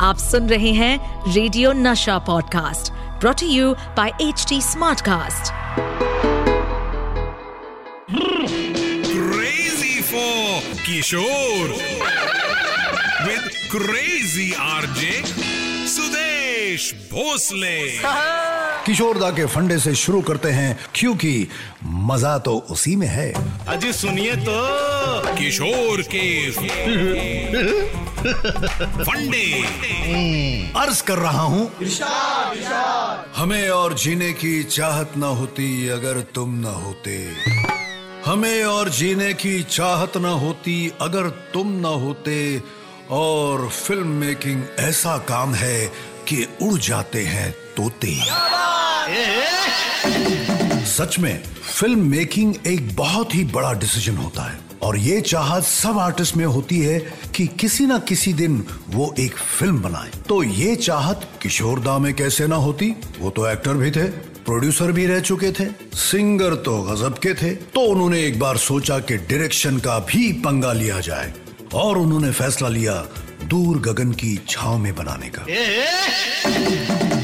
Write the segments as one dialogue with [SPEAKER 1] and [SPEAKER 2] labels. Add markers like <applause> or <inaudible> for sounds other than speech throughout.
[SPEAKER 1] आप सुन रहे हैं radio Nasha podcast brought you by H T smartcast
[SPEAKER 2] Crazy for Kishore. With Crazy RJ Sudesh Bhosle.
[SPEAKER 3] किशोरदा के फंडे से शुरू करते हैं क्योंकि मज़ा तो उसी में है।
[SPEAKER 4] अजी सुनिए तो।
[SPEAKER 2] किशोर के फंडे
[SPEAKER 3] अर्ज़ कर रहा हूँ। हमें और जीने की चाहत न होती अगर तुम न होते। हमें और जीने की चाहत न होती अगर तुम न होते। और फ़िल्म मेकिंग ऐसा काम है कि उड़ जाते हैं तोते। सच में, फ़िल्म मेकिंग एक बहुत ही बड़ा डिसीज़न होता है। और ये चाहत सब आर्टिस्ट में होती है कि किसी ना किसी दिन वो एक फ़िल्म बनाए। तो ये चाहत किशोर दा में कैसे ना होती? वो तो एक्टर भी थे प्रोड्यूसर भी रह चुके थे सिंगर तो गजब के थे। तो उन्होंने एक बार सोचा कि डायरेक्शन का भी पंगा लिया जाए और उन्होंने फैसला लिया दूर गगन की छाव में बनाने का।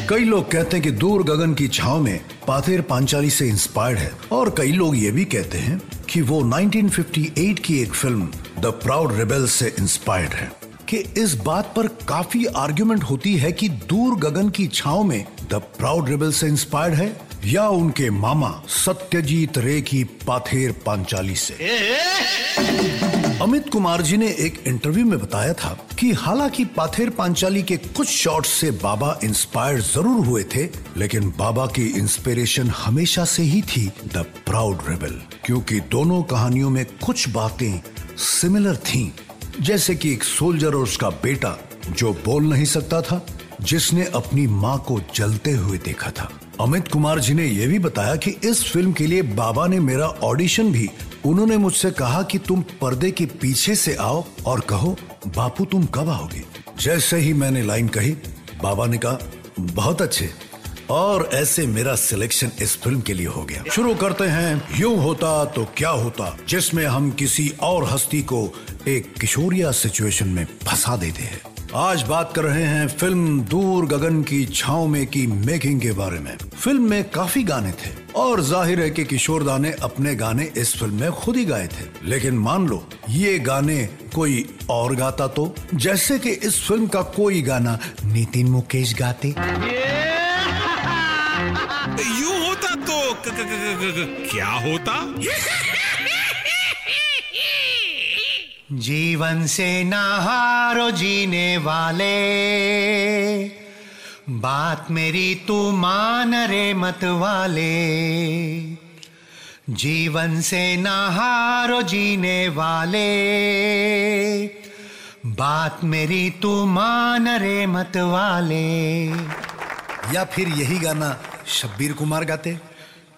[SPEAKER 3] कई लोग कहते हैं कि दूर गगन की छाव में पाथेर पांचाली से इंस्पायर्ड है और कई लोग ये भी कहते हैं कि वो 1958 की एक फ़िल्म द प्राउड रिबेल से इंस्पायर्ड है। कि इस बात पर काफ़ी आर्ग्यूमेंट होती है कि दूर गगन की छाओ में द प्राउड रिबेल से इंस्पायर्ड है या उनके मामा सत्यजीत रे की पाथेर पांचाली से। अमित कुमार जी ने एक इंटरव्यू में बताया था कि हालाँकि पाथेर पांचाली के कुछ शॉट्स से बाबा इंस्पायर ज़रूर हुए थे लेकिन बाबा की इंस्पिरेशन हमेशा से ही थी द प्राउड रेबल क्योंकि दोनों कहानियों में कुछ बातें सिमिलर थीं। जैसे कि एक सोल्जर और उसका बेटा जो बोल नहीं सकता था जिसने अपनी माँ को जलते हुए देखा था। अमित कुमार जी ने यह भी बताया कि इस फ़िल्म के लिए बाबा ने मेरा ऑडिशन भी। उन्होंने मुझसे कहा कि तुम पर्दे के पीछे से आओ और कहो, बापू, तुम कब आओगे? जैसे ही मैंने लाइन कही, बाबा ने कहा, बहुत अच्छे। और ऐसे मेरा सिलेक्शन इस फ़िल्म के लिए हो गया। शुरू करते हैं, यूँ होता तो क्या होता? जिसमें हम किसी और हस्ती को एक किशोरिया सिचुएशन में फंसा देते हैं। आज बात कर रहे हैं फ़िल्म दूर गगन की छाव में की मेकिंग के बारे में। फ़िल्म में काफ़ी गाने थे और ज़ाहिर है कि किशोरदा ने अपने गाने इस फ़िल्म में खुद ही गाए थे। लेकिन मान लो, ये गाने कोई और गाता तो? जैसे कि इस फ़िल्म का कोई गाना नितिन मुकेश गाते। <laughs>
[SPEAKER 2] यूँ होता तो क्या होता?
[SPEAKER 5] जीवन से ना हारो जीने वाले। बात मेरी तू मान रे मत वाले। जीवन से ना हारो जीने वाले। बात मेरी तू मान रे मत वाले।
[SPEAKER 3] या फिर यही गाना शब्बीर कुमार गाते?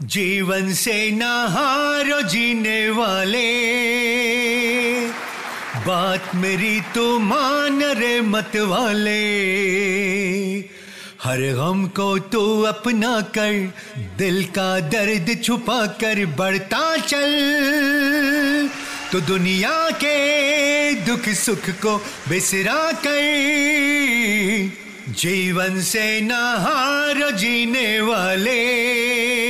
[SPEAKER 5] जीवन से ना हारो जीने वाले। बात मेरी तो मान रे मत वाले। हर गम को तो अपना कर, दिल का दर्द छुपा कर बढ़ता चल। तो दुनिया के दुख सुख को बिसरा कर, जीवन से नहार जीने वाले।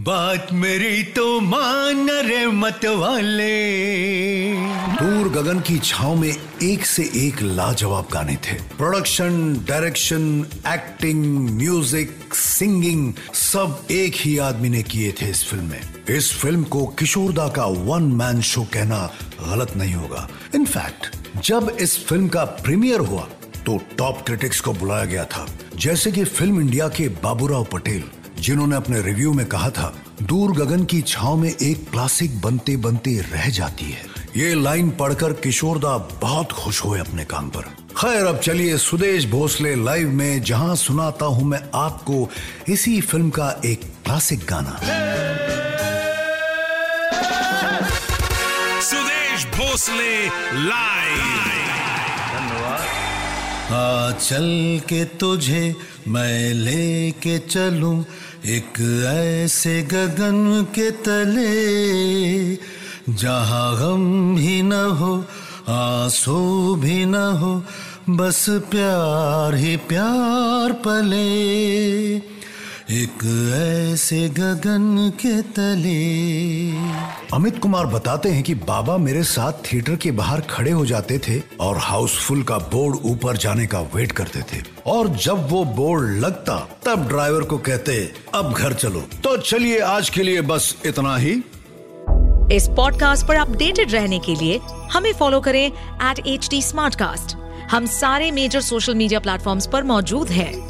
[SPEAKER 5] बात मेरी तो मान रे मत वाले।
[SPEAKER 3] दूर गगन की छाव में एक से एक लाजवाब गाने थे। Production, direction, acting, music, singing, सब एक ही आदमी ने किए थे इस फ़िल्म में। इस फ़िल्म को किशोरदा का वन मैन शो कहना गलत नहीं होगा। इनफैक्ट जब इस फ़िल्म का प्रीमियर हुआ तो टॉप क्रिटिक्स को बुलाया गया था। जैसे कि फ़िल्म इंडिया के बाबूराव पटेल। जिन्होंने अपने रिव्यू में कहा था, दूर गगन की छाव में एक क्लासिक बनते बनते रह जाती है। ये लाइन पढ़कर किशोरदा बहुत खुश हुए अपने काम पर। खैर, अब चलिए सुदेश भोसले लाइव में, जहाँ सुनाता हूँ मैं आपको इसी फ़िल्म का एक क्लासिक गाना।
[SPEAKER 2] सुदेश भोसले लाइव
[SPEAKER 5] आ चल के तुझे मैं ले के चलूँ एक ऐसे गगन के तले, जहाँ गम भी न हो, आँसू भी न हो,
[SPEAKER 3] बस प्यार ही प्यार पले। एक ऐसे गगन के तले। अमित कुमार बताते हैं कि बाबा मेरे साथ थिएटर के बाहर खड़े हो जाते थे और हाउसफुल का बोर्ड ऊपर जाने का वेट करते थे। और जब वो बोर्ड लगता तब ड्राइवर को कहते अब घर चलो। तो चलिए आज के लिए बस इतना ही।
[SPEAKER 1] इस पॉडकास्ट पर अपडेटेड रहने के लिए हमें फॉलो करें एट एच डी हम सारे मेजर सोशल मीडिया प्लेटफॉर्म्स पर मौजूद हैं।